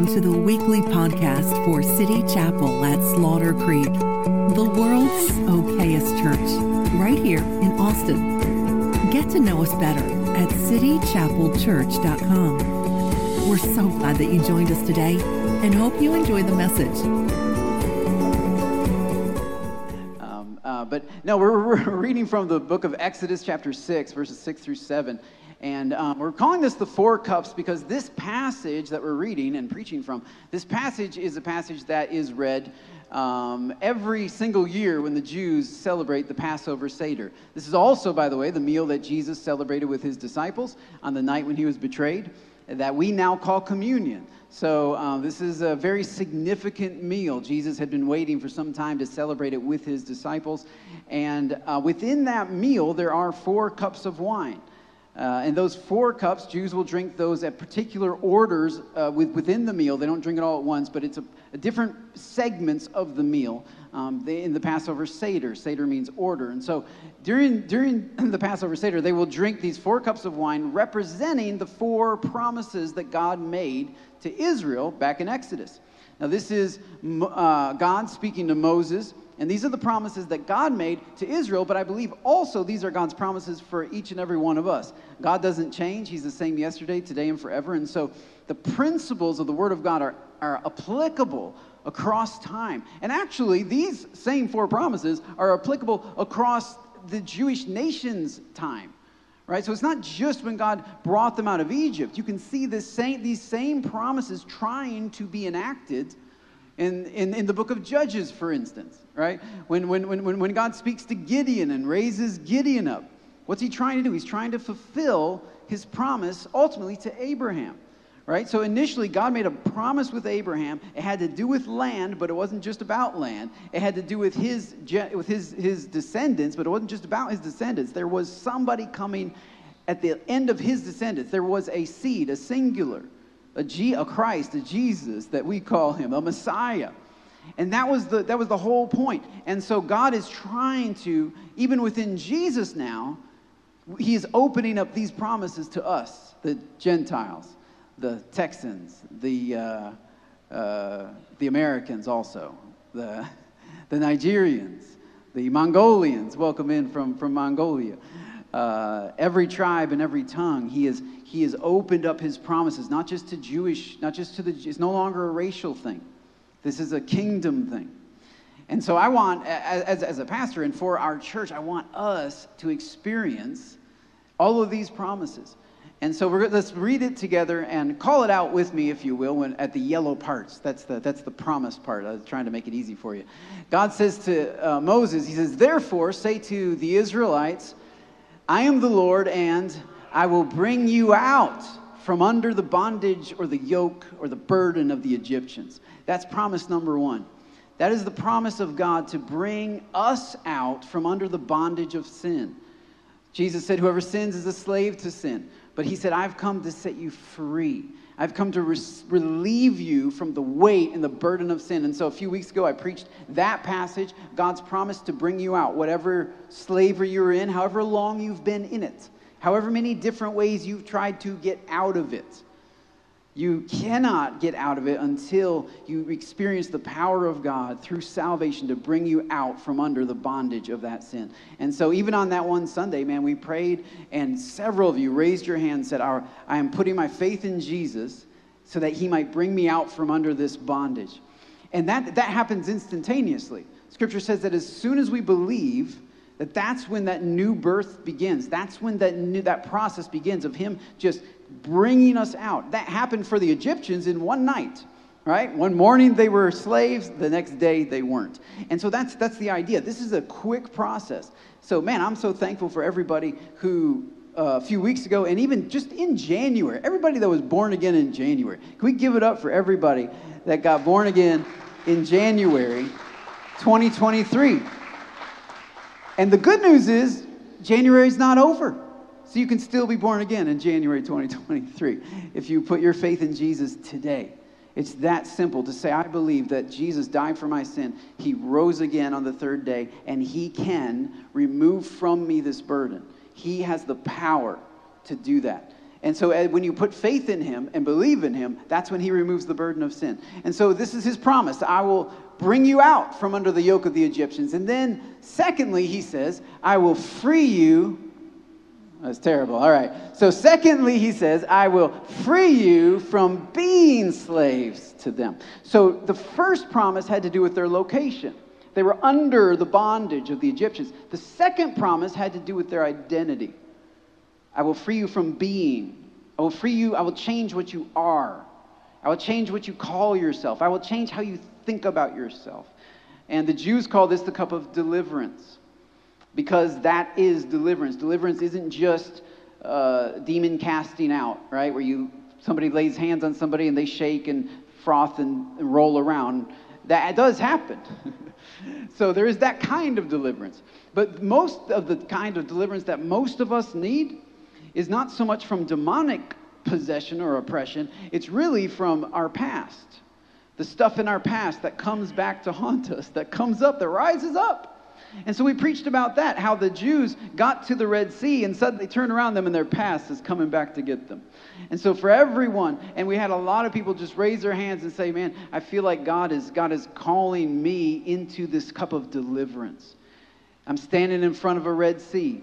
Welcome to the weekly podcast for City Chapel at Slaughter Creek, the world's okayest church, right here in Austin. Get to know us better at citychapelchurch.com. We're so glad that you joined us today and hope you enjoy the message. Um, uh, but no, we're, we're reading from the book of Exodus, chapter 6, verses 6 through 7. And um, we're calling this the four cups because this passage that we're reading and preaching from, this passage is a passage that is read um, every single year when the Jews celebrate the Passover Seder. This is also, by the way, the meal that Jesus celebrated with his disciples on the night when he was betrayed, that we now call communion. So, uh, this is a very significant meal. Jesus had been waiting for some time to celebrate it with his disciples. And uh, within that meal, there are four cups of wine. Uh, and those four cups, Jews will drink those at particular orders uh, with, within the meal. They don't drink it all at once, but it's a, a different segments of the meal. Um, they, in the Passover Seder, Seder means order. And so during, during the Passover Seder, they will drink these four cups of wine representing the four promises that God made to Israel back in Exodus. Now, this is uh, God speaking to Moses and these are the promises that God made to Israel, but I believe also these are God's promises for each and every one of us. God doesn't change, He's the same yesterday, today, and forever. And so the principles of the Word of God are, are applicable across time. And actually, these same four promises are applicable across the Jewish nation's time. Right? So it's not just when God brought them out of Egypt. You can see this same, these same promises trying to be enacted in, in, in the book of Judges, for instance, right? When, when, when, when God speaks to Gideon and raises Gideon up, what's he trying to do? He's trying to fulfill his promise ultimately to Abraham, right? So initially, God made a promise with Abraham. It had to do with land, but it wasn't just about land. It had to do with his, with his, his descendants, but it wasn't just about his descendants. There was somebody coming at the end of his descendants. There was a seed, a singular a, G, a Christ, a Jesus that we call him, a Messiah. And that was, the, that was the whole point. And so God is trying to, even within Jesus now, he is opening up these promises to us, the Gentiles, the Texans, the, uh, uh, the Americans also, the, the Nigerians, the Mongolians, welcome in from, from Mongolia. Uh, every tribe and every tongue, he is, he has opened up his promises, not just to Jewish, not just to the, it's no longer a racial thing. This is a kingdom thing. And so I want, as, as a pastor and for our church, I want us to experience all of these promises. And so we're, let's read it together and call it out with me, if you will, when, at the yellow parts. That's the, that's the promise part. I was trying to make it easy for you. God says to uh, Moses, He says, Therefore, say to the Israelites, I am the Lord, and I will bring you out from under the bondage or the yoke or the burden of the Egyptians. That's promise number one. That is the promise of God to bring us out from under the bondage of sin. Jesus said, Whoever sins is a slave to sin. But he said, I've come to set you free. I've come to relieve you from the weight and the burden of sin. And so a few weeks ago, I preached that passage God's promise to bring you out, whatever slavery you're in, however long you've been in it however many different ways you've tried to get out of it. You cannot get out of it until you experience the power of God through salvation to bring you out from under the bondage of that sin. And so, even on that one Sunday, man, we prayed, and several of you raised your hand and said, I am putting my faith in Jesus so that he might bring me out from under this bondage. And that, that happens instantaneously. Scripture says that as soon as we believe, that that's when that new birth begins. That's when that new, that process begins of him just bringing us out. That happened for the Egyptians in one night, right? One morning they were slaves, the next day they weren't. And so that's that's the idea. This is a quick process. So man, I'm so thankful for everybody who uh, a few weeks ago and even just in January, everybody that was born again in January. Can we give it up for everybody that got born again in January 2023? And the good news is, January's not over. So you can still be born again in January 2023 if you put your faith in Jesus today. It's that simple to say, I believe that Jesus died for my sin. He rose again on the third day, and He can remove from me this burden. He has the power to do that. And so when you put faith in him and believe in him, that's when he removes the burden of sin. And so this is his promise I will bring you out from under the yoke of the Egyptians. And then, secondly, he says, I will free you. That's terrible. All right. So, secondly, he says, I will free you from being slaves to them. So, the first promise had to do with their location. They were under the bondage of the Egyptians. The second promise had to do with their identity. I will free you from being. I will free you. I will change what you are. I will change what you call yourself. I will change how you think about yourself. And the Jews call this the cup of deliverance because that is deliverance. Deliverance isn't just uh, demon casting out, right? Where you somebody lays hands on somebody and they shake and froth and, and roll around. That does happen. so there is that kind of deliverance. But most of the kind of deliverance that most of us need is not so much from demonic possession or oppression, it's really from our past. The stuff in our past that comes back to haunt us, that comes up, that rises up. And so we preached about that, how the Jews got to the Red Sea and suddenly turned around them and their past is coming back to get them. And so for everyone, and we had a lot of people just raise their hands and say, Man, I feel like God is God is calling me into this cup of deliverance. I'm standing in front of a Red Sea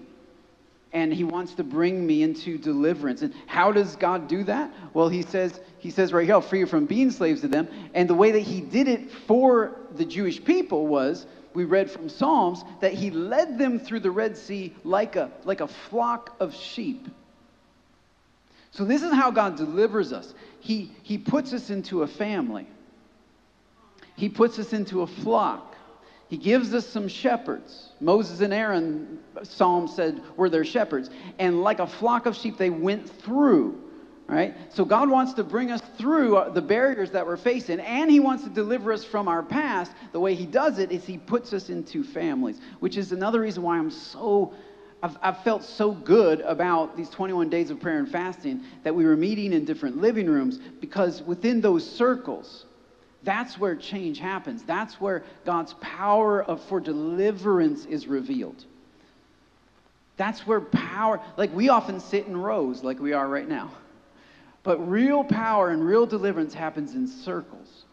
and he wants to bring me into deliverance. And how does God do that? Well, he says, he says right here, I'll free you from being slaves to them. And the way that he did it for the Jewish people was, we read from Psalms, that he led them through the Red Sea like a, like a flock of sheep. So this is how God delivers us. He, he puts us into a family. He puts us into a flock. He gives us some shepherds. Moses and Aaron, Psalm said, were their shepherds. And like a flock of sheep, they went through, right? So God wants to bring us through uh, the barriers that we're facing, and He wants to deliver us from our past. The way He does it is He puts us into families, which is another reason why I'm so. I've, I've felt so good about these 21 days of prayer and fasting that we were meeting in different living rooms because within those circles, that's where change happens. That's where God's power of, for deliverance is revealed. That's where power, like we often sit in rows like we are right now. But real power and real deliverance happens in circles.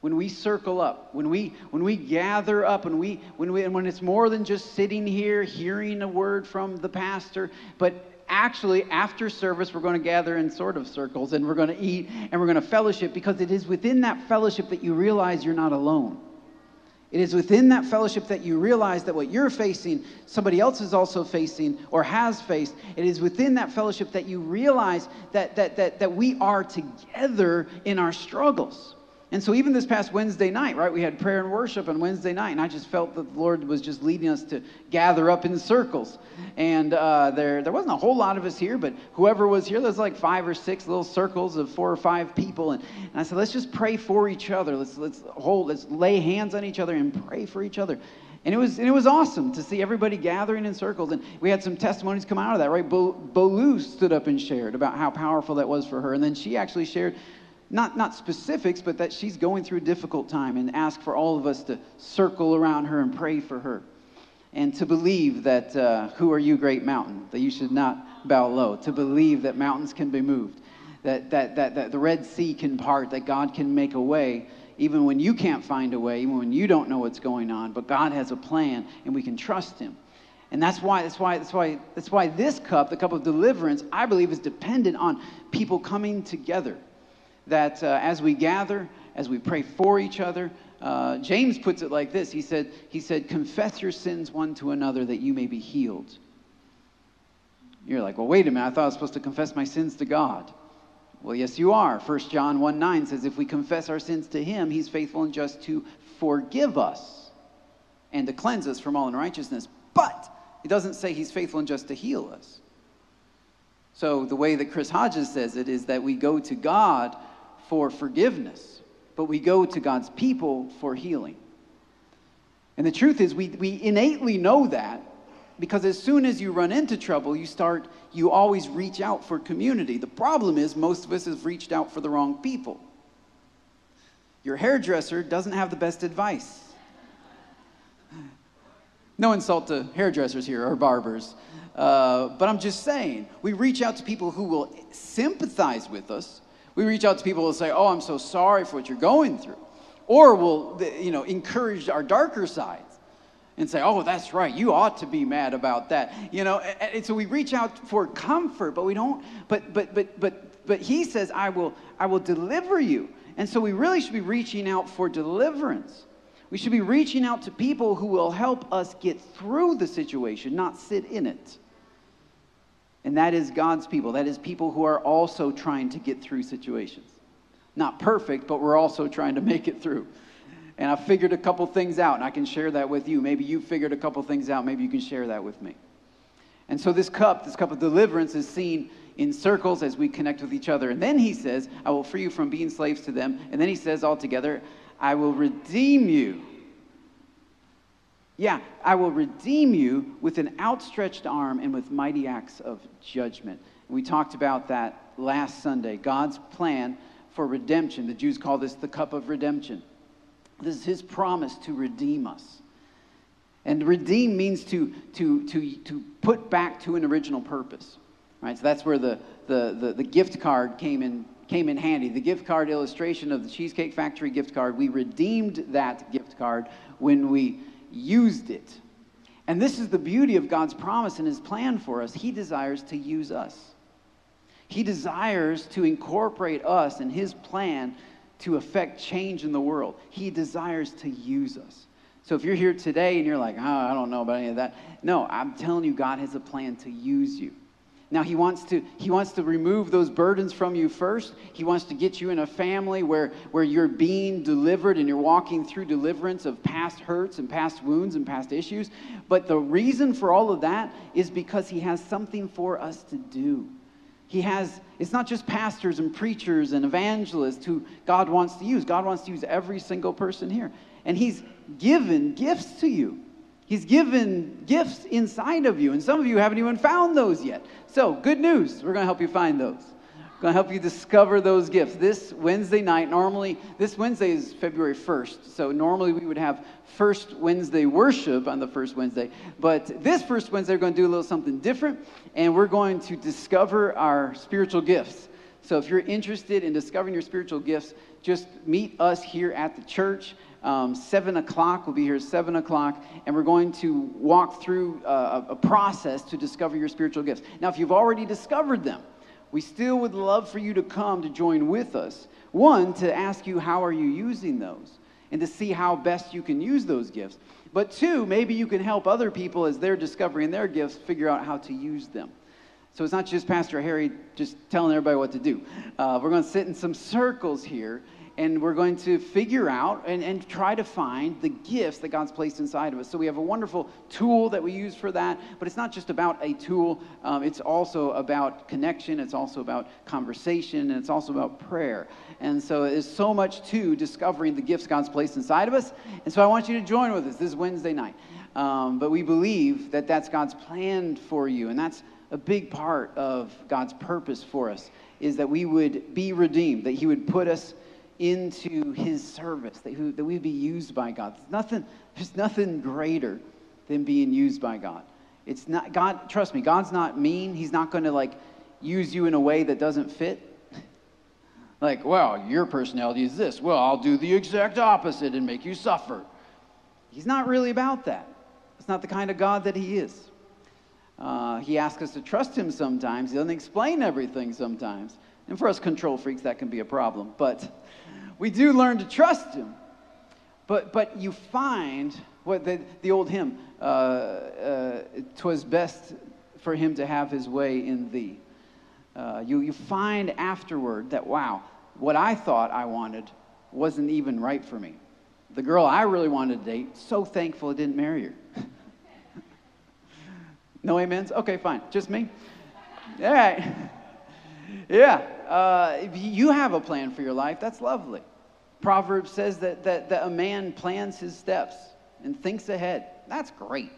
When we circle up, when we when we gather up, and we when we and when it's more than just sitting here hearing a word from the pastor, but actually, after service, we're going to gather in sort of circles and we're going to eat and we're going to fellowship because it is within that fellowship that you realize you're not alone. It is within that fellowship that you realize that what you're facing, somebody else is also facing or has faced. It is within that fellowship that you realize that, that, that, that we are together in our struggles. And so, even this past Wednesday night, right, we had prayer and worship on Wednesday night, and I just felt that the Lord was just leading us to gather up in circles. And uh, there, there wasn't a whole lot of us here, but whoever was here, there's like five or six little circles of four or five people. And, and I said, let's just pray for each other. Let's, let's hold, let's lay hands on each other and pray for each other. And it was, and it was awesome to see everybody gathering in circles. And we had some testimonies come out of that, right? Bo, Bolu stood up and shared about how powerful that was for her. And then she actually shared not, not specifics, but that she's going through a difficult time and ask for all of us to circle around her and pray for her. And to believe that, uh, who are you, great mountain? That you should not bow low. To believe that mountains can be moved, that, that, that, that the Red Sea can part, that God can make a way, even when you can't find a way, even when you don't know what's going on. But God has a plan, and we can trust Him. And that's why, that's why, that's why, that's why this cup, the cup of deliverance, I believe is dependent on people coming together that uh, as we gather, as we pray for each other, uh, James puts it like this. He said, he said, confess your sins one to another that you may be healed. You're like, well, wait a minute. I thought I was supposed to confess my sins to God. Well, yes, you are. 1 John 1 9 says, if we confess our sins to him, he's faithful and just to forgive us and to cleanse us from all unrighteousness. But it doesn't say he's faithful and just to heal us. So the way that Chris Hodges says it is that we go to God for forgiveness, but we go to God's people for healing. And the truth is, we, we innately know that because as soon as you run into trouble, you start, you always reach out for community. The problem is, most of us have reached out for the wrong people. Your hairdresser doesn't have the best advice. No insult to hairdressers here or barbers, Uh, but I'm just saying, we reach out to people who will sympathize with us. We reach out to people and say, Oh, I'm so sorry for what you're going through. Or we'll, you know, encourage our darker sides and say, oh, that's right, you ought to be mad about that. You know, and, so we reach out for comfort, but we don't, but, but, but, but, but he says, I will, I will deliver you. And so we really should be reaching out for deliverance. We should be reaching out to people who will help us get through the situation, not sit in it. And that is God's people. That is people who are also trying to get through situations. Not perfect, but we're also trying to make it through and I figured a couple things out, and I can share that with you. Maybe you figured a couple things out. Maybe you can share that with me. And so this cup, this cup of deliverance, is seen in circles as we connect with each other. And then he says, I will free you from being slaves to them. And then he says all together, I will redeem you. Yeah, I will redeem you with an outstretched arm and with mighty acts of judgment. We talked about that last Sunday. God's plan for redemption. The Jews call this the cup of redemption. This is his promise to redeem us. And redeem means to, to, to, to put back to an original purpose. Right? So that's where the, the, the, the gift card came in, came in handy. The gift card illustration of the Cheesecake Factory gift card, we redeemed that gift card when we used it. And this is the beauty of God's promise and his plan for us. He desires to use us. He desires to incorporate us in his plan to affect change in the world. He desires to use us. So if you're here today and you're like, oh, I don't know about any of that, no, I'm telling you, God has a plan to use you. Now he wants to he wants to remove those burdens from you first. He wants to get you in a family where where you're being delivered and you're walking through deliverance of past hurts and past wounds and past issues. But the reason for all of that is because he has something for us to do. He has, it's not just pastors and preachers and evangelists who God wants to use. God wants to use every single person here. And He's given gifts to you. He's given gifts inside of you. And some of you haven't even found those yet. So, good news. We're going to help you find those We're going to help you discover those gifts. This Wednesday night, normally, this Wednesday is February 1st. So normally we would have first Wednesday worship on the first Wednesday. But this first Wednesday, we're going to do a little something different, and we're going to discover our spiritual gifts. So if you're interested in discovering your spiritual gifts, just meet us here at the church. Um, 7 o'clock, we'll be here 7 o'clock, and we're going to walk through uh, a process to discover your spiritual gifts. Now, if you've already discovered them, we still would love for you to come to join with us. One, to ask you how are you using those and to see how best you can use those gifts. But two, maybe you can help other people as they're discovering their gifts figure out how to use them. So it's not just Pastor Harry just telling everybody what to do. Uh, we're going to sit in some circles here and we're going to figure out and, and try to find the gifts that God's placed inside of us. So we have a wonderful tool that we use for that, but it's not just about a tool, um, it's also about connection, it's also about conversation, and it's also about prayer. And so there's so much to discovering the gifts God's placed inside of us. And so I want you to join with us this Wednesday night. Um, but we believe that that's God's plan for you, and that's a big part of God's purpose for us is that we would be redeemed, that He would put us into his service, that, we, that we'd be used by God. There's nothing, there's nothing greater than being used by God. It's not, God, trust me, God's not mean. He's not going to like use you in a way that doesn't fit. like, well, your personality is this. Well, I'll do the exact opposite and make you suffer. He's not really about that. It's not the kind of God that he is. Uh, he asks us to trust him sometimes. He doesn't explain everything sometimes. And for us control freaks, that can be a problem. But we do learn to trust him. But, but you find what the, the old hymn, uh, uh, "Twas best for him to have his way in thee." Uh, you, you find afterward that wow, what I thought I wanted wasn't even right for me. The girl I really wanted to date, so thankful I didn't marry her. no amens? Okay, fine. Just me? All right. Yeah. Uh, you have a plan for your life. That's lovely. Proverbs says that, that, that a man plans his steps and thinks ahead. That's great.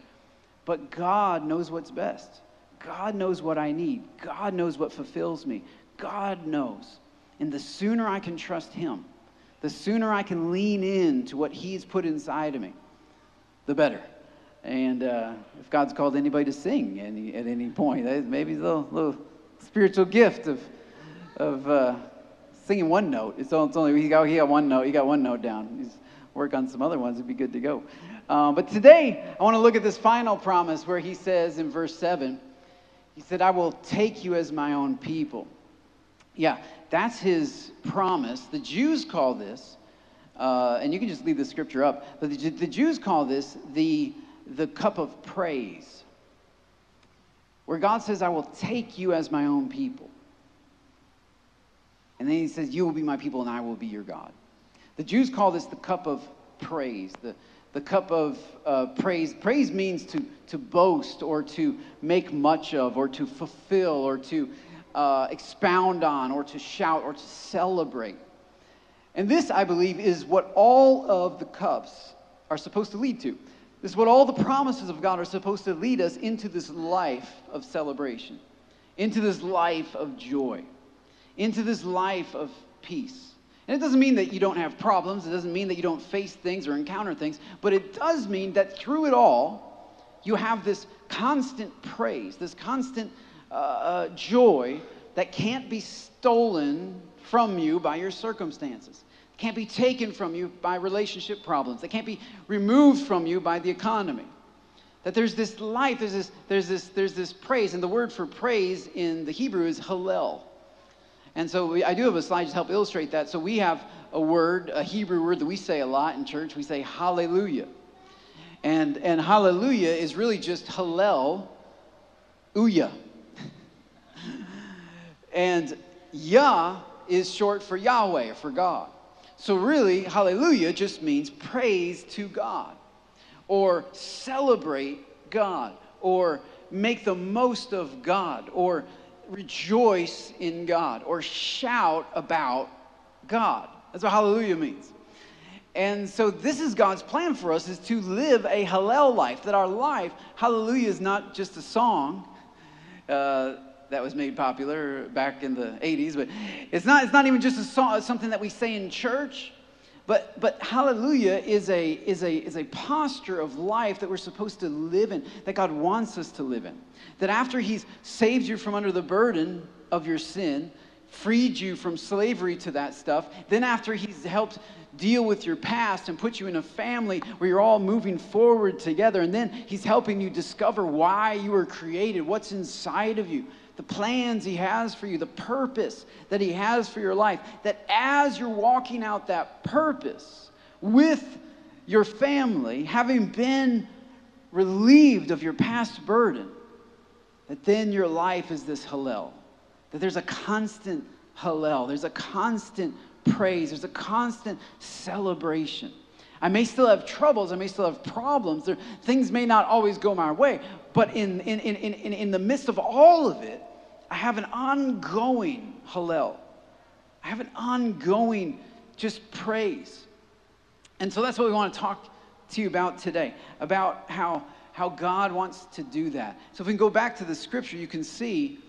But God knows what's best. God knows what I need. God knows what fulfills me. God knows. And the sooner I can trust Him, the sooner I can lean in to what He's put inside of me, the better. And uh, if God's called anybody to sing any, at any point, maybe a little, little spiritual gift of, of uh, singing one note. It's only, he got, he got one note. He got one note down. He's work on some other ones. It'd be good to go. Uh, but today, I want to look at this final promise where he says in verse 7, he said, I will take you as my own people. Yeah, that's his promise. The Jews call this, uh, and you can just leave the scripture up, but the, the Jews call this the, the cup of praise, where God says, I will take you as my own people. And then he says, You will be my people, and I will be your God. The Jews call this the cup of praise, the, the cup of uh, praise. Praise means to, to boast or to make much of or to fulfill or to uh, expound on or to shout or to celebrate. And this, I believe, is what all of the cups are supposed to lead to. This is what all the promises of God are supposed to lead us into this life of celebration, into this life of joy, into this life of peace. And it doesn't mean that you don't have problems, it doesn't mean that you don't face things or encounter things, but it does mean that through it all, you have this constant praise, this constant uh, uh, joy that can't be stolen from you by your circumstances, can't be taken from you by relationship problems, that can't be removed from you by the economy. That there's this life, there's this, there's this, there's this praise, and the word for praise in the Hebrew is hallel. And so we, I do have a slide to help illustrate that. So we have a word, a Hebrew word that we say a lot in church. We say hallelujah. And, and hallelujah is really just hallel, uya. and Yah is short for Yahweh or for God. So really, hallelujah just means praise to God or celebrate God or make the most of God or rejoice in God or shout about God. That's what hallelujah means. And so this is God's plan for us is to live a Hallel life, that our life, hallelujah is not just a song uh, that was made popular back in the 80s, but it's not, it's not even just a song, something that we say in church. But, but hallelujah is a, is, a, is a posture of life that we're supposed to live in, that God wants us to live in. That after He's saved you from under the burden of your sin, freed you from slavery to that stuff, then after He's helped deal with your past and put you in a family where you're all moving forward together, and then He's helping you discover why you were created, what's inside of you the plans He has for you, the purpose that He has for your life. That as you're walking out that purpose with your family, having been relieved of your past burden, that then your life is this Hallel. That there's a constant Hallel, there's a constant praise, there's a constant celebration. I may still have troubles, I may still have problems, there, things may not always go my way, but in, in, in, in, in the midst of all of it, I have an ongoing Hallel. I have an ongoing just praise. And so that's what we want to talk to you about today, about how, how God wants to do that. So if we can go back to the scripture, you can see,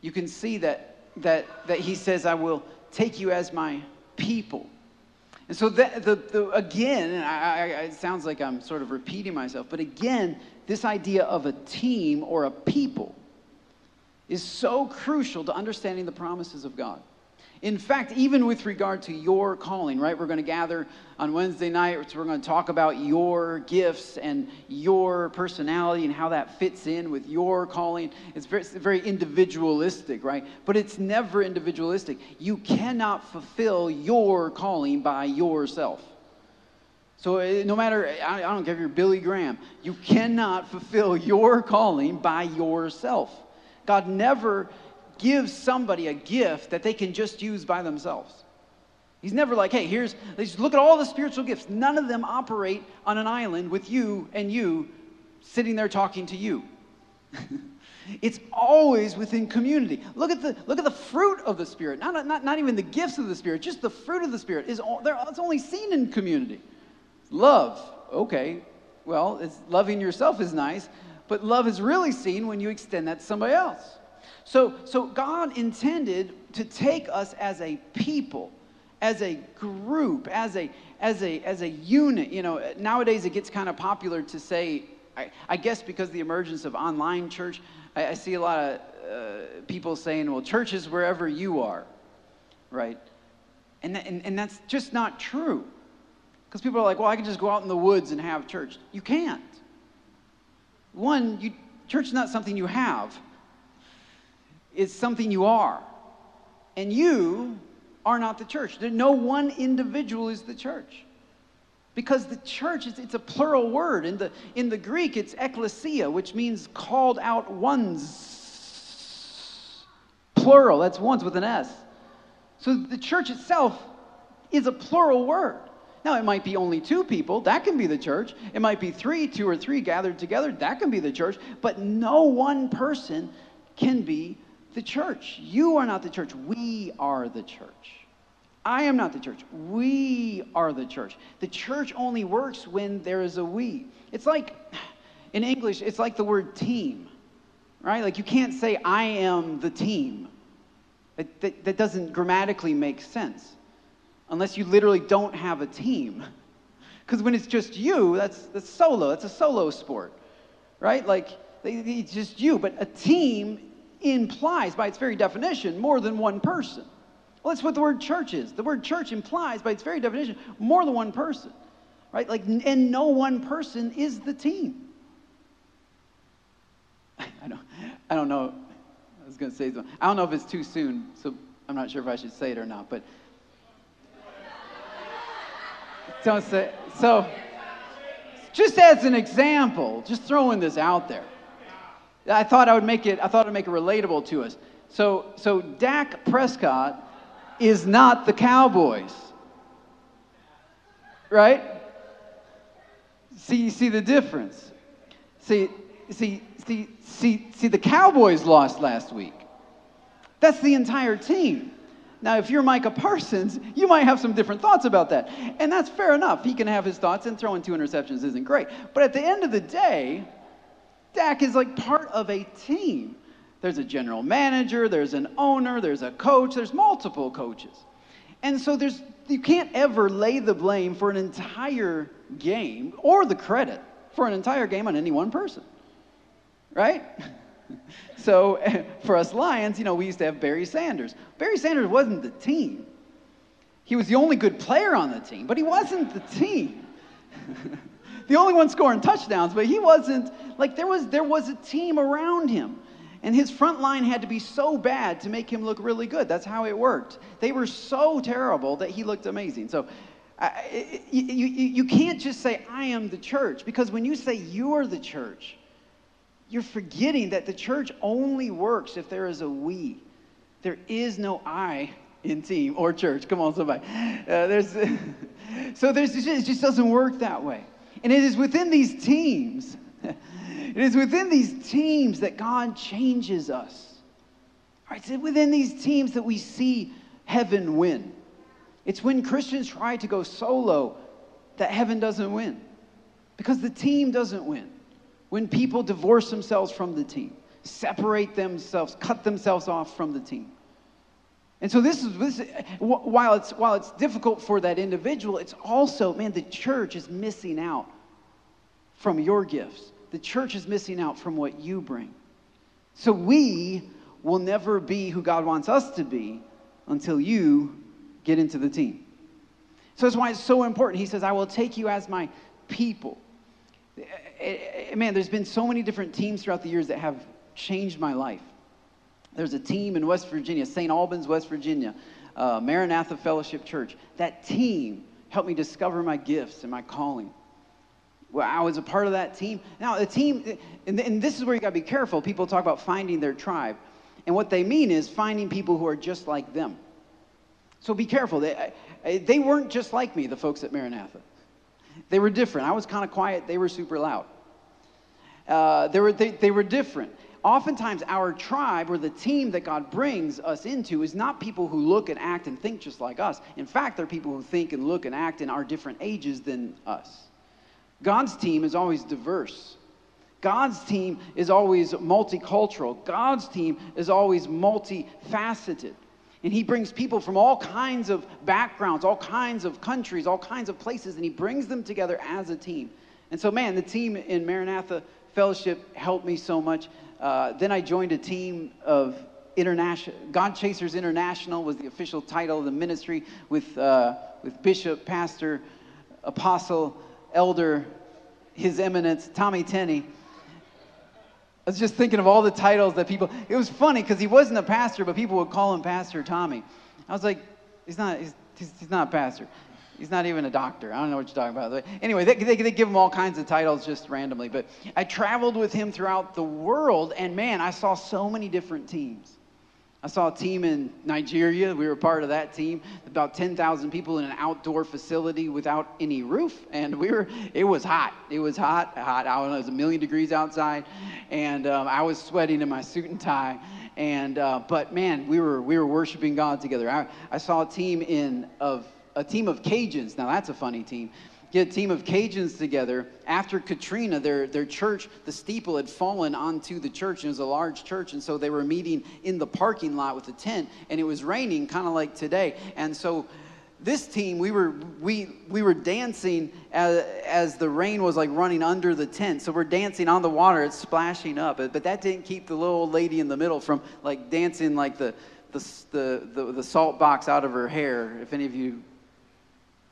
you can see that, that, that he says, I will take you as my people. And so that, the, the, again, I, I, it sounds like I'm sort of repeating myself, but again, this idea of a team or a people is so crucial to understanding the promises of God. In fact, even with regard to your calling, right? We're going to gather on Wednesday night. We're going to talk about your gifts and your personality and how that fits in with your calling. It's very, individualistic, right? But it's never individualistic. You cannot fulfill your calling by yourself. So uh, no matter, I don't care if you're Billy Graham, you cannot fulfill your calling by yourself. God never gives somebody a gift that they can just use by themselves. He's never like, hey, here's, look at all the spiritual gifts. None of them operate on an island with you and you sitting there talking to you. it's always within community. Look at the, look at the fruit of the Spirit. Not, not, not even the gifts of the Spirit, just the fruit of the Spirit. Is all, it's only seen in community. Love, okay. Well, loving yourself is nice, but love is really seen when you extend that to somebody else. So, so God intended to take us as a people, as a group, as a, as a, as a unit. You know, nowadays it gets kind of popular to say I, I guess because the emergence of online church, I, I see a lot of uh, people saying, well, church is wherever you are, right? And, and, and that's just not true. Because people are like, well, I can just go out in the woods and have church. You can't. One, you, church is not something you have, it's something you are. And you are not the church. No one individual is the church. Because the church, is, it's a plural word. In the, in the Greek, it's ekklesia, which means called out ones. Plural, that's ones with an S. So the church itself is a plural word. Now, it might be only two people, that can be the church. It might be three, two or three gathered together, that can be the church. But no one person can be the church. You are not the church, we are the church. I am not the church. We are the church. The church only works when there is a we. It's like, in English, it's like the word team, right? Like you can't say, I am the team. That, that, that doesn't grammatically make sense unless you literally don't have a team. Because when it's just you, that's, that's solo. That's a solo sport, right? Like, it's just you. But a team implies, by its very definition, more than one person. Well, that's what the word church is. The word church implies, by its very definition, more than one person, right? Like, and no one person is the team. I don't, I don't know. I was going to say something. I don't know if it's too soon, so I'm not sure if I should say it or not. But don't say so. Just as an example, just throwing this out there. I thought I would make it. I thought I'd make it relatable to us. So, so Dak Prescott is not the Cowboys. Right? See, you see the difference. See, see, see, see, see, the Cowboys lost last week. That's the entire team. Now, if you're Micah Parsons, you might have some different thoughts about that. And that's fair enough. He can have his thoughts, and throwing two interceptions isn't great. But at the end of the day, Dak is like part of a team. There's a general manager, there's an owner, there's a coach, there's multiple coaches. And so there's you can't ever lay the blame for an entire game or the credit for an entire game on any one person. Right? so for us Lions, you know, we used to have Barry Sanders. Barry Sanders wasn't the team. He was the only good player on the team, but he wasn't the team. the only one scoring touchdowns, but he wasn't like there was there was a team around him. And his front line had to be so bad to make him look really good. That's how it worked. They were so terrible that he looked amazing. So uh, you, you, you can't just say, I am the church, because when you say you're the church, you're forgetting that the church only works if there is a we. There is no I in team or church. Come on, somebody. Uh, there's, so there's, it just doesn't work that way. And it is within these teams it is within these teams that God changes us. Right? It's within these teams that we see heaven win. It's when Christians try to go solo that heaven doesn't win because the team doesn't win. When people divorce themselves from the team, separate themselves, cut themselves off from the team. And so this is this, while it's while it's difficult for that individual, it's also man the church is missing out from your gifts the church is missing out from what you bring. So we will never be who God wants us to be until you get into the team. So that's why it's so important. He says, I will take you as my people. Eh, eh, eh, man, there's been so many different teams throughout the years that have changed my life. There's a team in West Virginia, St. Albans, West Virginia, uh, Maranatha Fellowship Church. That team helped me discover my gifts and my calling. Well, I was a part of that team. Now, the team, and, and this is where you got to be careful. People talk about finding their tribe. And what they mean is finding people who are just like them. So be careful. They, they weren't just like me, the folks at Maranatha. They were different. I was kind of quiet, they were super loud. Uh, they, were, they, they were different. Oftentimes, our tribe or the team that God brings us into is not people who look and act and think just like us. In fact, they're people who think and look and act in our different ages than us. God's team is always diverse. God's team is always multicultural. God's team is always multifaceted. And he brings people from all kinds of backgrounds, all kinds of countries, all kinds of places, and he brings them together as a team. And so, man, the team in Maranatha Fellowship helped me so much. Uh, then I joined a team of international God Chasers International was the official title of the ministry with uh, with Bishop, Pastor, Apostle, Elder, His Eminence Tommy Tenney. I was just thinking of all the titles that people. It was funny because he wasn't a pastor, but people would call him Pastor Tommy. I was like, he's not. He's, he's, he's not a pastor. He's not even a doctor. I don't know what you're talking about. Anyway, they, they, they, give him all kinds of titles just randomly. But I traveled with him throughout the world, and man, I saw so many different teams. I saw a team in Nigeria. We were part of that team. About 10,000 people in an outdoor facility without any roof. And we were, it was hot. It was hot, hot. I don't know, it was a million degrees outside. And um, I was sweating in my suit and tie. And, uh, but man, we were, we were worshiping God together. I, I saw a team in, of, a team of Cajuns. Now that's a funny team get a team of Cajuns together. After Katrina, their, their church, the steeple had fallen onto the church, and it was a large church, and so they were meeting in the parking lot with a tent, and it was raining, kind of like today. And so this team, we were, we, we were dancing as, as the rain was like running under the tent. So we're dancing on the water, it's splashing up. But, that didn't keep the little old lady in the middle from like dancing like the, the, the, the salt box out of her hair, if any of you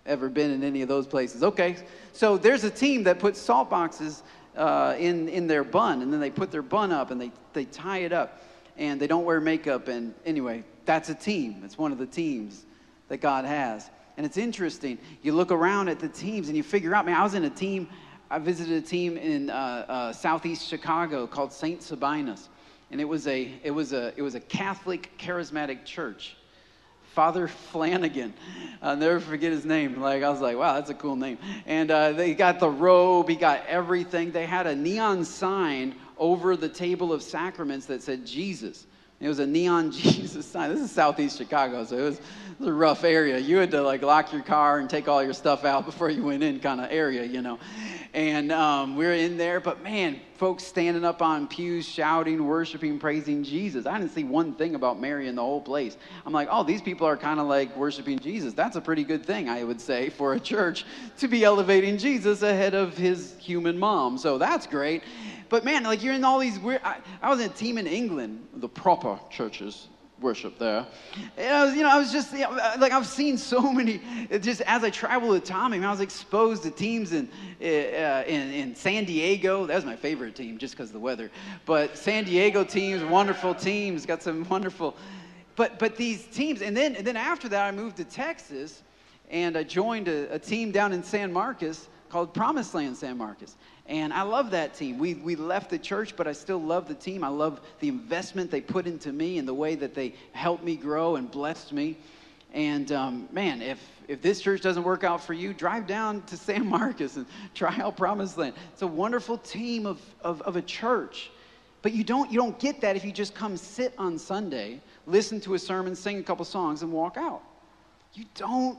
ever been in any of those places. Okay, so there's a team that puts salt boxes uh, in, in their bun, and then they put their bun up and they, they tie it up, and they don't wear makeup. And anyway, that's a team. It's one of the teams that God has. And it's interesting. You look around at the teams and you figure out, man, I was in a team, I visited a team in uh, uh, southeast Chicago called St. Sabinus. And it was a, it was a, it was a Catholic charismatic church. Father Flanagan. I'll never forget his name. Like I was like, wow, that's a cool name. And uh, they got the robe, he got everything. They had a neon sign over the table of sacraments that said Jesus. It was a neon Jesus sign. This is southeast Chicago, so it was, it was, a rough area. You had to like lock your car and take all your stuff out before you went in, kind of area, you know. And um, we are in there, but man, folks standing up on pews, shouting, worshiping, praising Jesus. I didn't see one thing about Mary in the whole place. I'm like, oh, these people are kind of like worshiping Jesus. That's a pretty good thing, I would say, for a church to be elevating Jesus ahead of his human mom. So that's great. But man, like you're in all these weird. I, I was in a team in England, the proper churches worship there. And I was, you know, I was just know, uh, like I've seen so many. Uh, just as I traveled with Tommy, I was exposed to teams in uh, uh, in, in San Diego. That was my favorite team, just because of the weather. But San Diego teams, wonderful teams, got some wonderful. But but these teams, and then and then after that, I moved to Texas, and I joined a, a team down in San Marcos called Promised Land San Marcos. And I love that team. We, we left the church, but I still love the team. I love the investment they put into me and the way that they helped me grow and blessed me. And um, man, if, if this church doesn't work out for you, drive down to San Marcos and try out Promised Land. It's a wonderful team of, of, of a church. But you don't, you don't get that if you just come sit on Sunday, listen to a sermon, sing a couple songs, and walk out. You don't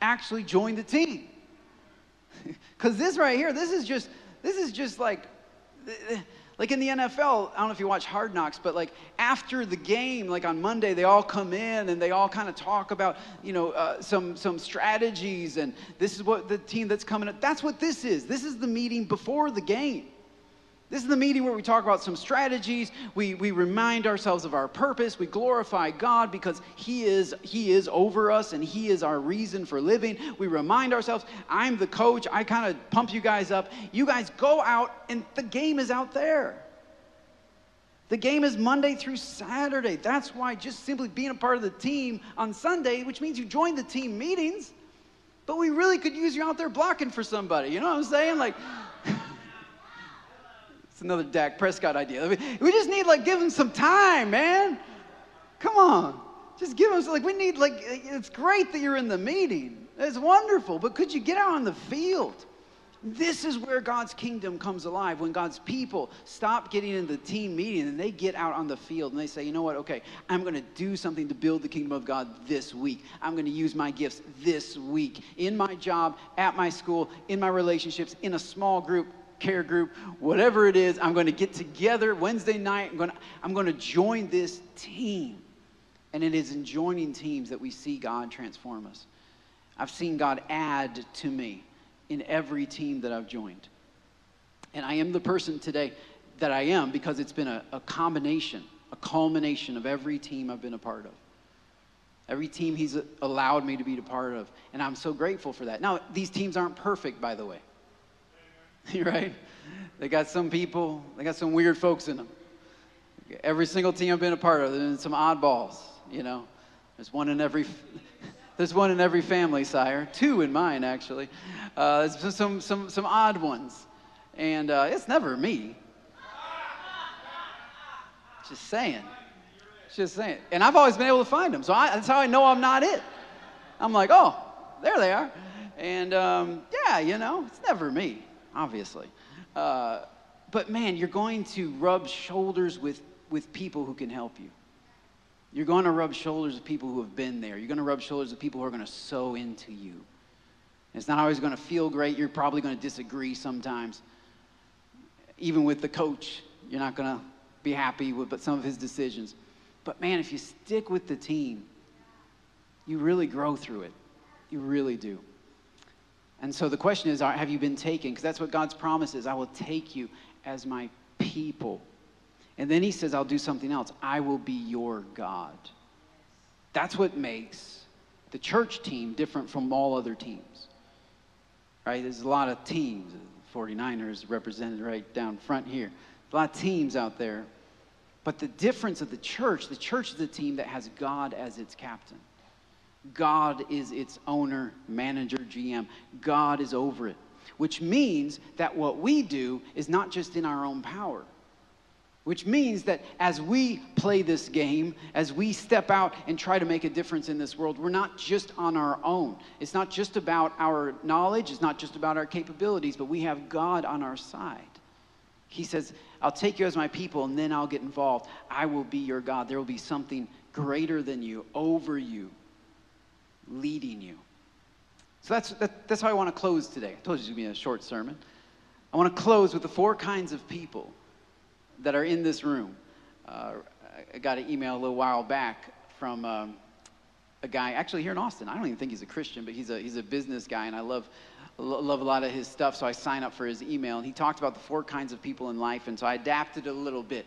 actually join the team. Because this right here, this is just this is just like, like in the NFL, I don't know if you watch Hard Knocks, but like after the game, like on Monday, they all come in and they all kind of talk about, you know, uh, some some strategies and this is what the team that's coming up. That's what this is. This is the meeting before the game. This is the meeting where we talk about some strategies. We, we remind ourselves of our purpose. We glorify God because he is, he is over us and He is our reason for living. We remind ourselves, I'm the coach. I kind of pump you guys up. You guys go out, and the game is out there. The game is Monday through Saturday. That's why just simply being a part of the team on Sunday, which means you join the team meetings, but we really could use you out there blocking for somebody. You know what I'm saying? Like, it's another Dak Prescott idea. We just need like give him some time, man. Come on. Just give him like we need like it's great that you're in the meeting. It's wonderful, but could you get out on the field? This is where God's kingdom comes alive when God's people stop getting in the team meeting and they get out on the field and they say, you know what, okay, I'm going to do something to build the kingdom of God this week. I'm going to use my gifts this week in my job, at my school, in my relationships, in a small group care group, whatever it is, I'm going to get together Wednesday night. I'm going to, I'm going to join this team. And it is in joining teams that we see God transform us. I've seen God add to me in every team that I've joined. And I am the person today that I am because it's been a, a combination, a culmination of every team I've been a part of. Every team he's allowed me to be a part of. And I'm so grateful for that. Now, these teams aren't perfect, by the way. right? They got some people, they got some weird folks in them. Every single team I've been a part of, there's some oddballs, you know. There's one in every, there's one in every family, sire. Two in mine, actually. Uh, there's some, some, some odd ones. And uh, it's never me. Just saying. Just saying. And I've always been able to find them. So I, that's how I know I'm not it. I'm like, oh, there they are. And um, yeah, you know, it's never me, obviously. Uh, but man, you're going to rub shoulders with, with people who can help you. You're going to rub shoulders with people who have been there. You're going to rub shoulders with people who are going to sow into you. It's not always going to feel great. You're probably going to disagree sometimes. Even with the coach, you're not going to be happy with but some of his decisions. But man, if you stick with the team, you really grow through it. You really do. And so the question is have you been taken? Because that's what God's promise is I will take you as my people. And then he says, I'll do something else. I will be your God. That's what makes the church team different from all other teams. Right? There's a lot of teams. 49ers represented right down front here. A lot of teams out there. But the difference of the church, the church is a team that has God as its captain. God is its owner, manager, GM. God is over it, which means that what we do is not just in our own power. Which means that as we play this game, as we step out and try to make a difference in this world, we're not just on our own. It's not just about our knowledge, it's not just about our capabilities, but we have God on our side. He says, I'll take you as my people and then I'll get involved. I will be your God. There will be something greater than you, over you, leading you. So that's, that, that's how I want to close today. I told you it was going to be a short sermon. I want to close with the four kinds of people that are in this room. Uh, I got an email a little while back from um, a guy, actually here in Austin. I don't even think he's a Christian, but he's a, he's a business guy, and I love, love a lot of his stuff, so I sign up for his email. And he talked about the four kinds of people in life, and so I adapted a little bit.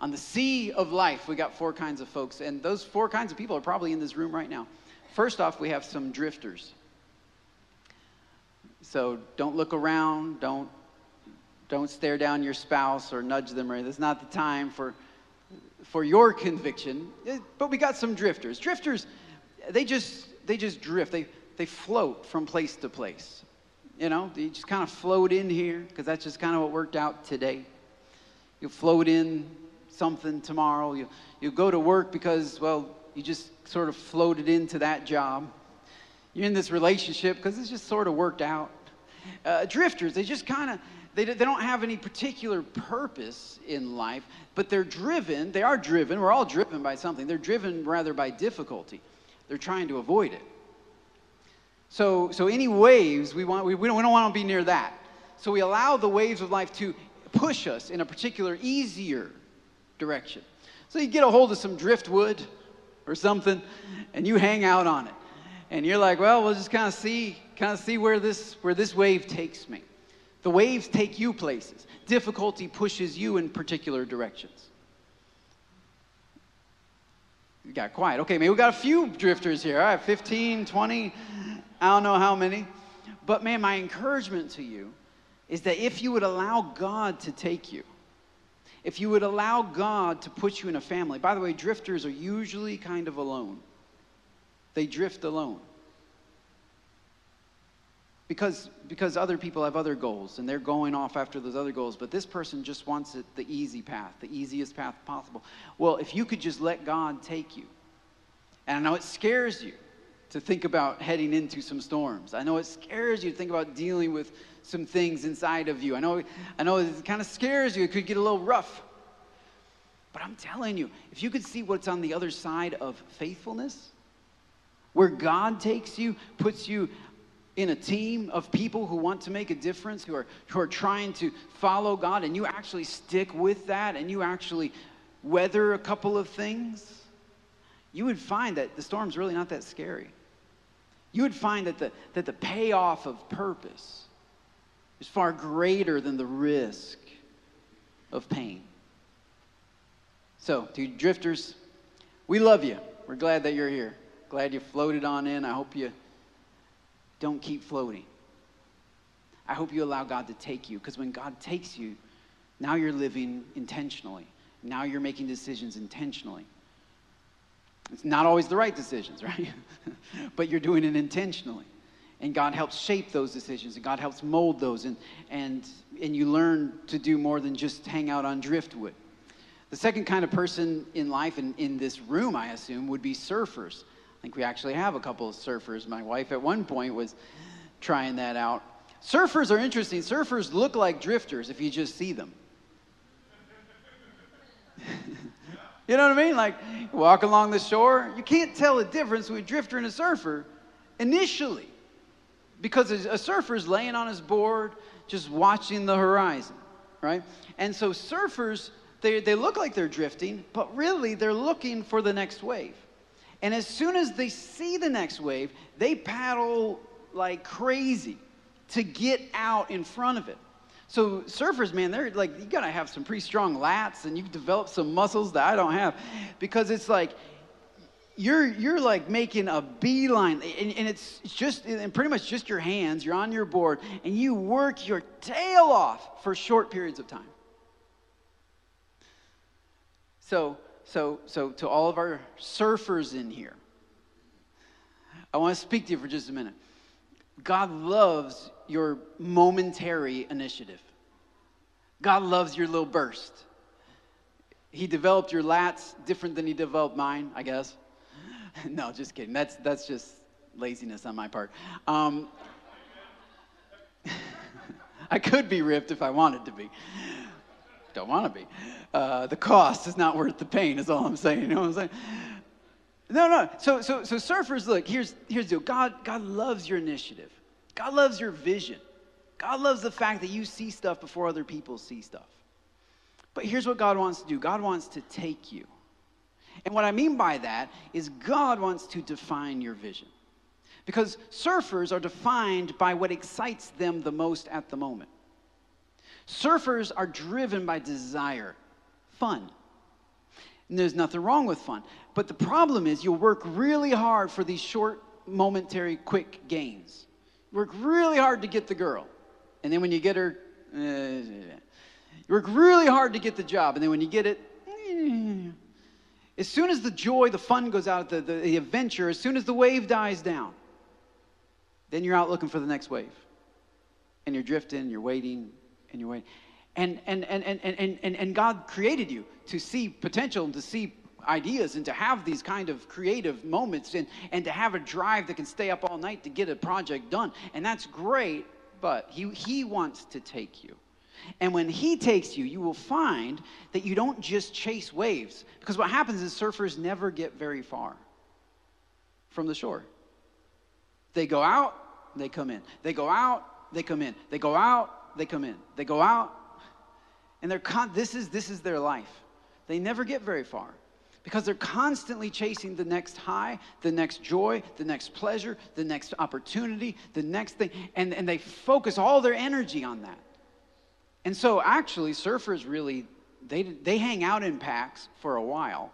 On the sea of life, we got four kinds of folks, and those four kinds of people are probably in this room right now. First off, we have some drifters. So don't look around, don't, don't stare down your spouse or nudge them, or it's not the time for, for your conviction. Eh, but we got some drifters. Drifters, they just, they just drift. They, they float from place to place. You know, you just kind of float in here because that's just kind of what worked out today. You float in something tomorrow. You, you go to work because, well, you just sort of floated into that job. You're in this relationship because it's just sort of worked out. Uh, drifters, they just kind of, they, they don't have any particular purpose in life, but they're driven, they are driven, we're all driven by something. They're driven rather by difficulty. They're trying to avoid it. So, so any waves, we, want, we, we, don't, we don't want to be near that. So we allow the waves of life to push us in a particular, easier direction. So you get a hold of some driftwood or something, and you hang out on it. And you're like, well, we'll just kind of see, kind of see where this, where this wave takes me. The waves take you places. Difficulty pushes you in particular directions. You got quiet. Okay, maybe we got a few drifters here. All right, 15, 20, I don't know how many. But man, my encouragement to you is that if you would allow God to take you, if you would allow God to put you in a family, by the way, drifters are usually kind of alone. They drift alone. Because, because other people have other goals and they're going off after those other goals, but this person just wants it the easy path, the easiest path possible. Well, if you could just let God take you, and I know it scares you to think about heading into some storms. I know it scares you to think about dealing with some things inside of you. I know, I know it kind of scares you. It could get a little rough. But I'm telling you, if you could see what's on the other side of faithfulness, where God takes you, puts you in a team of people who want to make a difference, who are, who are trying to follow God, and you actually stick with that and you actually weather a couple of things, you would find that the storm's really not that scary you would find that the, that the payoff of purpose is far greater than the risk of pain. So, to drifters, we love you. We're glad that you're here. Glad you floated on in. I hope you don't keep floating. I hope you allow God to take you because when God takes you, now you're living intentionally. Now you're making decisions intentionally. It's not always the right decisions, right? but you're doing it intentionally. And God helps shape those decisions, and God helps mold those, and, and, and you learn to do more than just hang out on driftwood. The second kind of person in life, and in this room, I assume, would be surfers. I think we actually have a couple of surfers. My wife at one point was trying that out. Surfers are interesting. Surfers look like drifters if you just see them. you know what I mean? Like, walk along the shore, you can't tell the difference between a drifter and a surfer initially because a surfer is laying on his board just watching the horizon, right? And so surfers, they, they look like they're drifting, but really they're looking for the next wave. And as soon as they see the next wave, they paddle like crazy to get out in front of it. So surfers, man, they're like you gotta have some pretty strong lats, and you develop some muscles that I don't have, because it's like you're you're like making a beeline, and, and it's just and pretty much just your hands. You're on your board, and you work your tail off for short periods of time. So so so to all of our surfers in here, I want to speak to you for just a minute. God loves your momentary initiative. God loves your little burst. He developed your lats different than he developed mine, I guess. no, just kidding. That's, that's just laziness on my part. Um, I could be ripped if I wanted to be. Don't want to be. Uh, the cost is not worth the pain, is all I'm saying. You know what I'm saying? No, no. So, so, so surfers, look, here's, here's the deal. God, God loves your initiative. God loves your vision. God loves the fact that you see stuff before other people see stuff. But here's what God wants to do God wants to take you. And what I mean by that is God wants to define your vision. Because surfers are defined by what excites them the most at the moment. Surfers are driven by desire, fun. And there's nothing wrong with fun. But the problem is you'll work really hard for these short, momentary, quick gains. Work really hard to get the girl. And then when you get her, uh, you work really hard to get the job. And then when you get it, uh, as soon as the joy, the fun goes out, the, the, the adventure, as soon as the wave dies down, then you're out looking for the next wave. And you're drifting, you're waiting, and you're waiting. And, and, and, and, and, and, and God created you to see potential and to see ideas and to have these kind of creative moments and, and to have a drive that can stay up all night to get a project done. And that's great, but he, he wants to take you. And when he takes you, you will find that you don't just chase waves. Because what happens is surfers never get very far from the shore. They go out, they come in. They go out, they come in. They go out, they come in. They go out, and they're con- this is this is their life. They never get very far because they're constantly chasing the next high, the next joy, the next pleasure, the next opportunity, the next thing, and, and they focus all their energy on that. And so actually, surfers really, they, they hang out in packs for a while.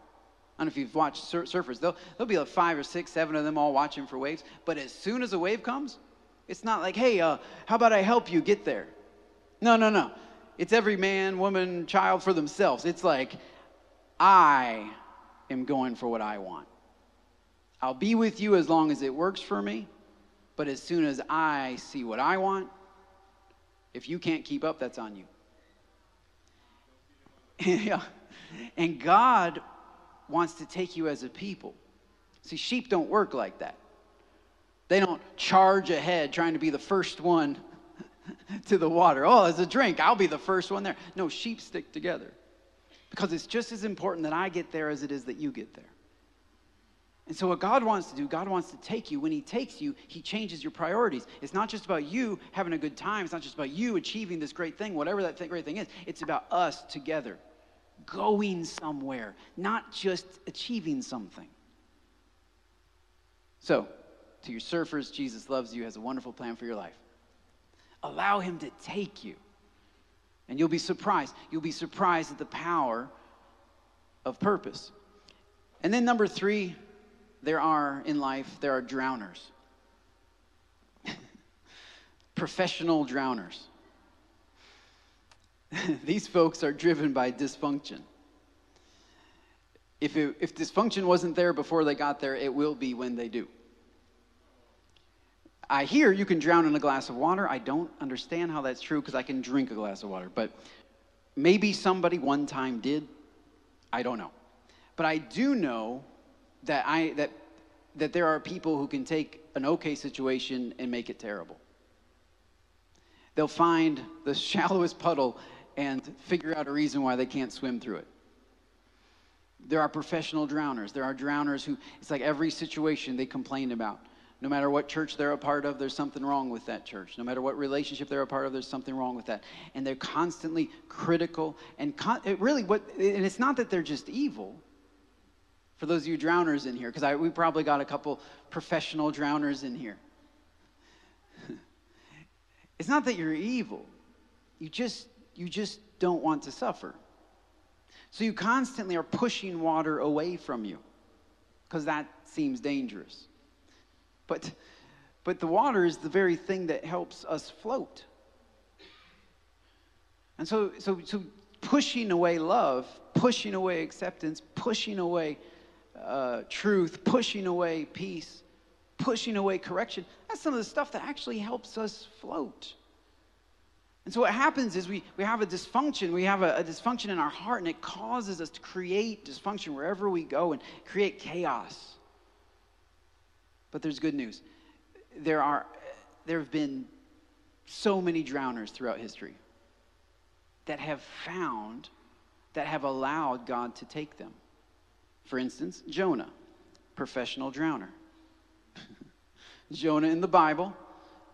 I don't know if you've watched sur- surfers. There'll, there'll be like five or six, seven of them all watching for waves. But as soon as a wave comes, it's not like, hey, uh, how about I help you get there? No, no, no. It's every man, woman, child for themselves. It's like, I am going for what I want. I'll be with you as long as it works for me. But as soon as I see what I want, if you can't keep up, that's on you. yeah. And God wants to take you as a people. See, sheep don't work like that. They don't charge ahead trying to be the first one to the water. Oh, it's a drink. I'll be the first one there. No, sheep stick together because it's just as important that I get there as it is that you get there. And so, what God wants to do, God wants to take you. When He takes you, He changes your priorities. It's not just about you having a good time, it's not just about you achieving this great thing, whatever that great thing is. It's about us together going somewhere, not just achieving something. So, to your surfers, Jesus loves you, has a wonderful plan for your life. Allow Him to take you. And you'll be surprised. You'll be surprised at the power of purpose. And then, number three, there are in life, there are drowners, professional drowners. These folks are driven by dysfunction. If, it, if dysfunction wasn't there before they got there, it will be when they do. I hear you can drown in a glass of water. I don't understand how that's true because I can drink a glass of water. But maybe somebody one time did. I don't know. But I do know that, I, that, that there are people who can take an okay situation and make it terrible. They'll find the shallowest puddle and figure out a reason why they can't swim through it. There are professional drowners. There are drowners who, it's like every situation they complain about. No matter what church they're a part of, there's something wrong with that church. No matter what relationship they're a part of, there's something wrong with that. And they're constantly critical and con- really what and it's not that they're just evil. For those of you drowners in here, because we probably got a couple professional drowners in here. it's not that you're evil. You just you just don't want to suffer. So you constantly are pushing water away from you because that seems dangerous. But, but the water is the very thing that helps us float. And so, so, so pushing away love, pushing away acceptance, pushing away uh, truth, pushing away peace, pushing away correction, that's some of the stuff that actually helps us float. And so what happens is we, we have a dysfunction. We have a, a, dysfunction in our heart, and it causes us to create dysfunction wherever we go and create chaos. But there's good news. There are there have been so many drowners throughout history that have found, that have allowed God to take them. For instance, Jonah, professional drowner. Jonah in the Bible,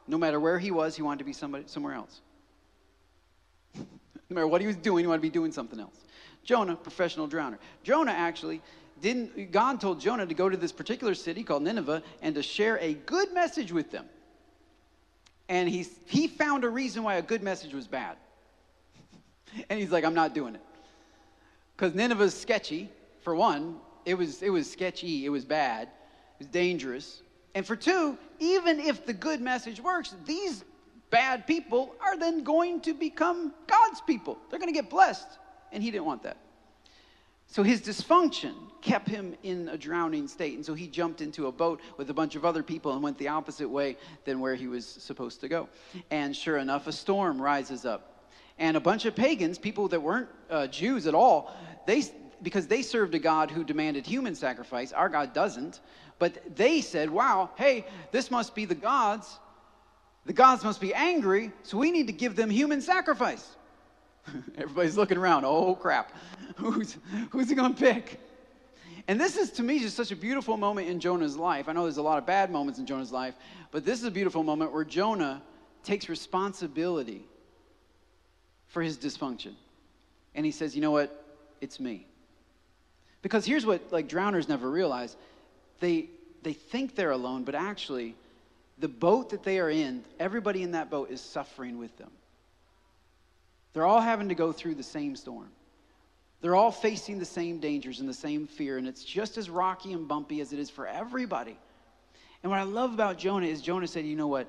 no matter where he was, he wanted to be somebody, somewhere else. No matter what he was doing, he wanted to be doing something else. Jonah, professional drowner. Jonah actually didn't, God told Jonah to go to this particular city called Nineveh and to share a good message with them. And he, he found a reason why a good message was bad. and he's like, I'm not doing it. Because Nineveh's sketchy, for one. It was, it was sketchy, it was bad, it was dangerous. And for two, even if the good message works, these bad people are then going to become God's people. They're going to get blessed. And he didn't want that. So his dysfunction kept him in a drowning state. And so he jumped into a boat with a bunch of other people and went the opposite way than where he was supposed to go. And sure enough, a storm rises up. And a bunch of pagans, people that weren't uh, Jews at all, they, because they served a God who demanded human sacrifice, our God doesn't. But they said, wow, hey, this must be the gods the gods must be angry, so we need to give them human sacrifice. Everybody's looking around. Oh, crap. Who's, who's he going to pick? And this is, to me, just such a beautiful moment in Jonah's life. I know there's a lot of bad moments in Jonah's life, but this is a beautiful moment where Jonah takes responsibility for his dysfunction. And he says, you know what? It's me. Because here's what like drowners never realize. They they think they're alone, but actually the boat that they are in, everybody in that boat is suffering with them. They're all having to go through the same storm. They're all facing the same dangers and the same fear, and it's just as rocky and bumpy as it is for everybody. And what I love about Jonah is Jonah said, You know what?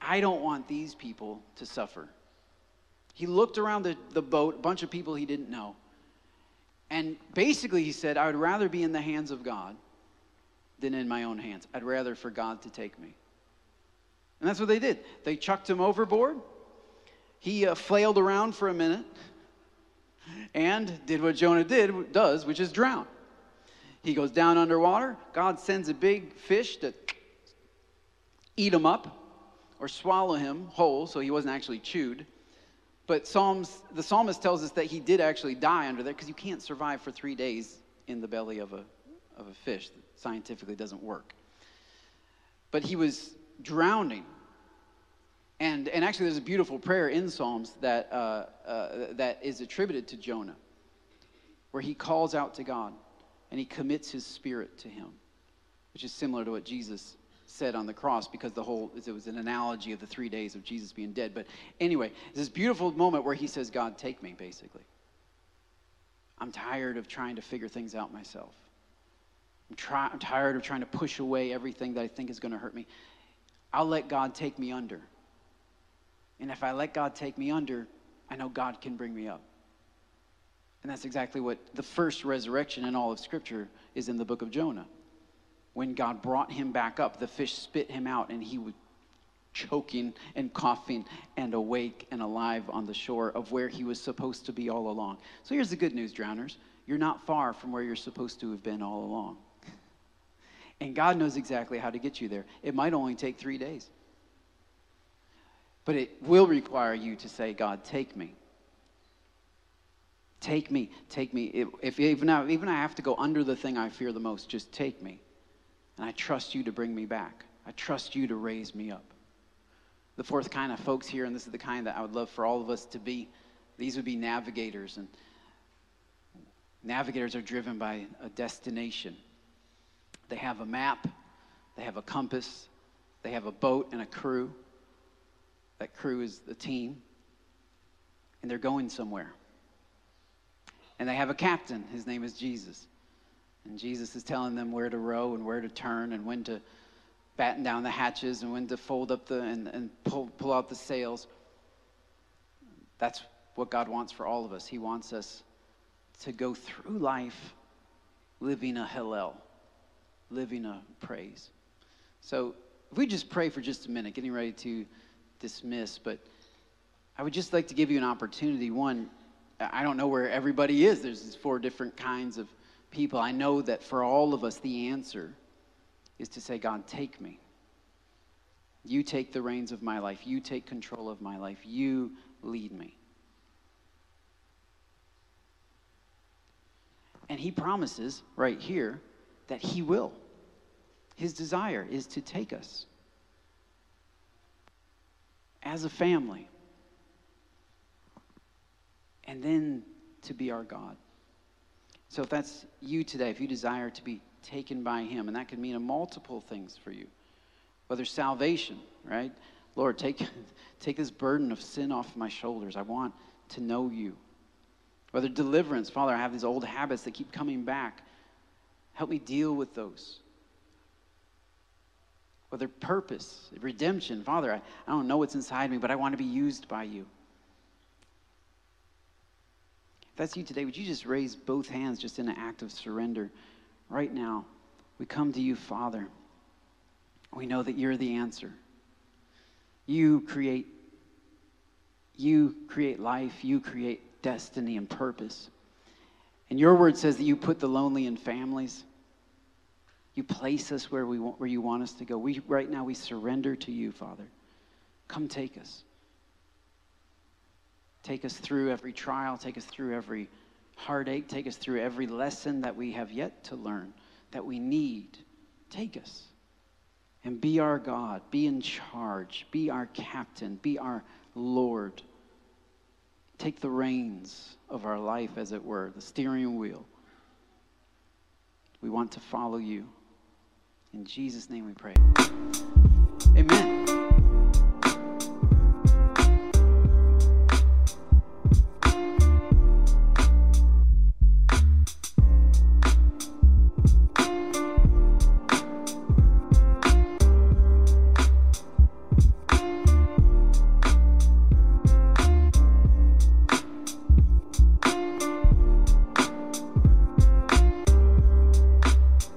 I don't want these people to suffer. He looked around the, the boat, a bunch of people he didn't know. And basically, he said, I would rather be in the hands of God than in my own hands. I'd rather for God to take me. And that's what they did. They chucked him overboard. He uh, flailed around for a minute and did what Jonah did does, which is drown. He goes down underwater. God sends a big fish to eat him up or swallow him whole, so he wasn't actually chewed. But Psalms, the psalmist tells us that he did actually die under there because you can't survive for three days in the belly of a, of a fish. That scientifically doesn't work. But he was drowning. And, and actually, there's a beautiful prayer in Psalms that, uh, uh, that is attributed to Jonah, where he calls out to God and he commits his spirit to him, which is similar to what Jesus said on the cross because the whole it was an analogy of the three days of Jesus being dead. But anyway, this beautiful moment where he says, God, take me, basically. I'm tired of trying to figure things out myself. I'm, try, I'm tired of trying to push away everything that I think is going to hurt me. I'll let God take me under. And if I let God take me under, I know God can bring me up. And that's exactly what the first resurrection in all of Scripture is in the book of Jonah. When God brought him back up, the fish spit him out, and he was choking and coughing and awake and alive on the shore of where he was supposed to be all along. So here's the good news, drowners. You're not far from where you're supposed to have been all along. And God knows exactly how to get you there. It might only take three days. But it will require you to say, God, take me. Take me, take me. If, if even, I, even I have to go under the thing I fear the most, just take me. And I trust you to bring me back. I trust you to raise me up. The fourth kind of folks here, and this is the kind that I would love for all of us to be, these would be navigators. And navigators are driven by a destination. They have a map, they have a compass, they have a boat and a crew. That crew is the team, and they're going somewhere. And they have a captain. His name is Jesus. And Jesus is telling them where to row and where to turn and when to batten down the hatches and when to fold up the and, and pull, pull out the sails. That's what God wants for all of us. He wants us to go through life living a Hallel, living a praise. So if we just pray for just a minute, getting ready to dismiss, but I would just like to give you an opportunity. One, I don't know where everybody is. There's four different kinds of people. I know that for all of us, the answer is to say, God, take me. You take the reins of my life. You take control of my life. You lead me. And he promises right here that he will. His desire is to take us as a family and then to be our God. So if that's you today, if you desire to be taken by Him, and that could mean a multiple things for you, whether salvation, right? Lord, take, take this burden of sin off my shoulders. I want to know you. Whether deliverance, Father, I have these old habits that keep coming back. Help me deal with those. Whether purpose, redemption, Father, I, I don't know what's inside me, but I want to be used by you that's you today, would you just raise both hands just in an act of surrender right now? We come to you, Father. We know that you're the answer. You create you create life, you create destiny and purpose. And your word says that you put the lonely in families. You place us where we want, where you want us to go. We right now we surrender to you, Father. Come take us. Take us through every trial, take us through every heartache, take us through every lesson that we have yet to learn, that we need. Take us and be our God, be in charge, be our captain, be our Lord. Take the reins of our life, as it were, the steering wheel. We want to follow you. In Jesus' name we pray. Amen.